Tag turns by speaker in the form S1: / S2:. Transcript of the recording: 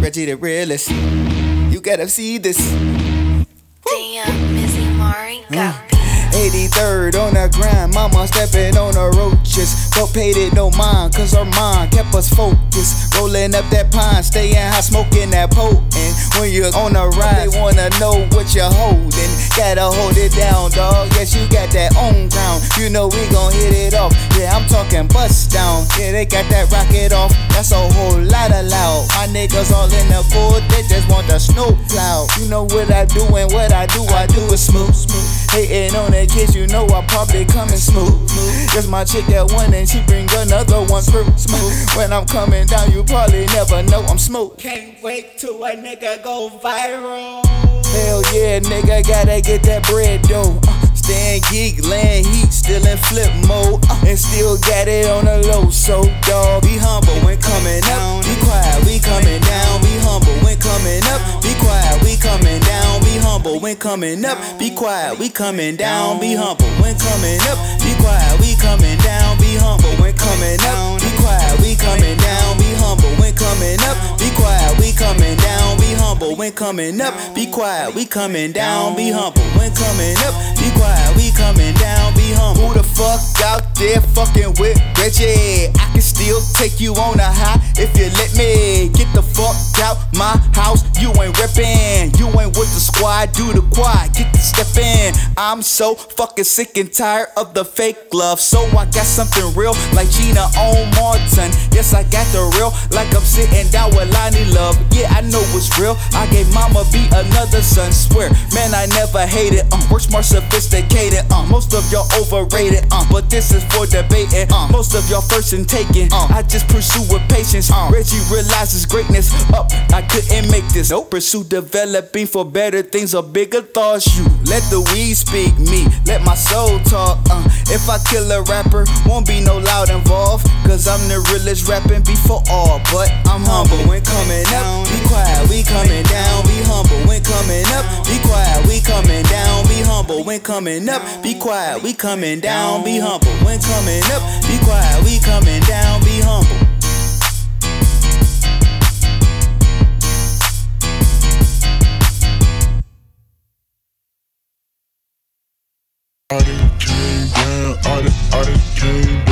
S1: Reggie the realest. You gotta see this.
S2: Damn, Missy Mari mm. got
S1: 83rd on the grind, mama stepping on the roaches. But paid it no mind, cause her mind kept us focused. Rolling up that pine, staying high, smoking that potent. When you're on the ride, they wanna know what you're holding. Gotta hold it down, dog. Yes, you got that on ground. You know we gon' hit it off. Yeah, I'm talking bust down. Yeah, they got that rocket off. That's a whole lot of loud. Niggas all in the board, they just want the snow plow. You know what I do and what I do, I do it smooth, smooth. Hating on the kids, you know I probably coming smooth. Just my chick that one and she bring another one through. Smooth. When I'm coming down, you probably never know I'm smooth.
S3: Can't wait till a nigga go viral.
S1: Hell yeah, nigga, gotta get that bread though. Uh, Staying geek, laying heat, still in flip mode, uh, and still got it on the low. So, dog, be humble when coming humble when coming up. Be quiet, we coming down. Be humble when coming up. Be quiet, we coming down. Be humble when coming up. Be quiet, we coming down. Be humble when coming up. Be quiet, we coming down. Be humble when coming up. Be quiet, we coming down. Be humble when coming up. Be quiet, we coming down. Be humble. Who the fuck out there fucking with Reggie? I can still take you on a high if you let me. Get the fuck out my house. You ain't reppin'. You the squad. Do the quad. Get the step in. I'm so fucking sick and tired of the fake love. So I got something real like Gina on Martin. Yes, I got the real like I'm sitting down with Loni Love. Yeah, I know it's real. I gave Mama B another son. Swear, man, I never hated. Um, works more sophisticated. Um, most of y'all overrated. Um, but this is for debating. Um, most of y'all first and taking. Um, I just pursue with patience. Um, Reggie realizes greatness. Up, I couldn't make this. Nope. Pursue developing for better things or bigger thoughts. You let the weed speak me. Let my soul talk. Uh, if I kill a rapper, won't be no loud involved. Cause I'm the realest rapping before all. But I'm humble when coming up. Be quiet, we coming down. Be humble when coming up. Be quiet, we coming down. Be humble when coming up. Be quiet, we coming down. Be humble when coming up. Be quiet, we coming down. I done
S4: came down, I done, I done came down.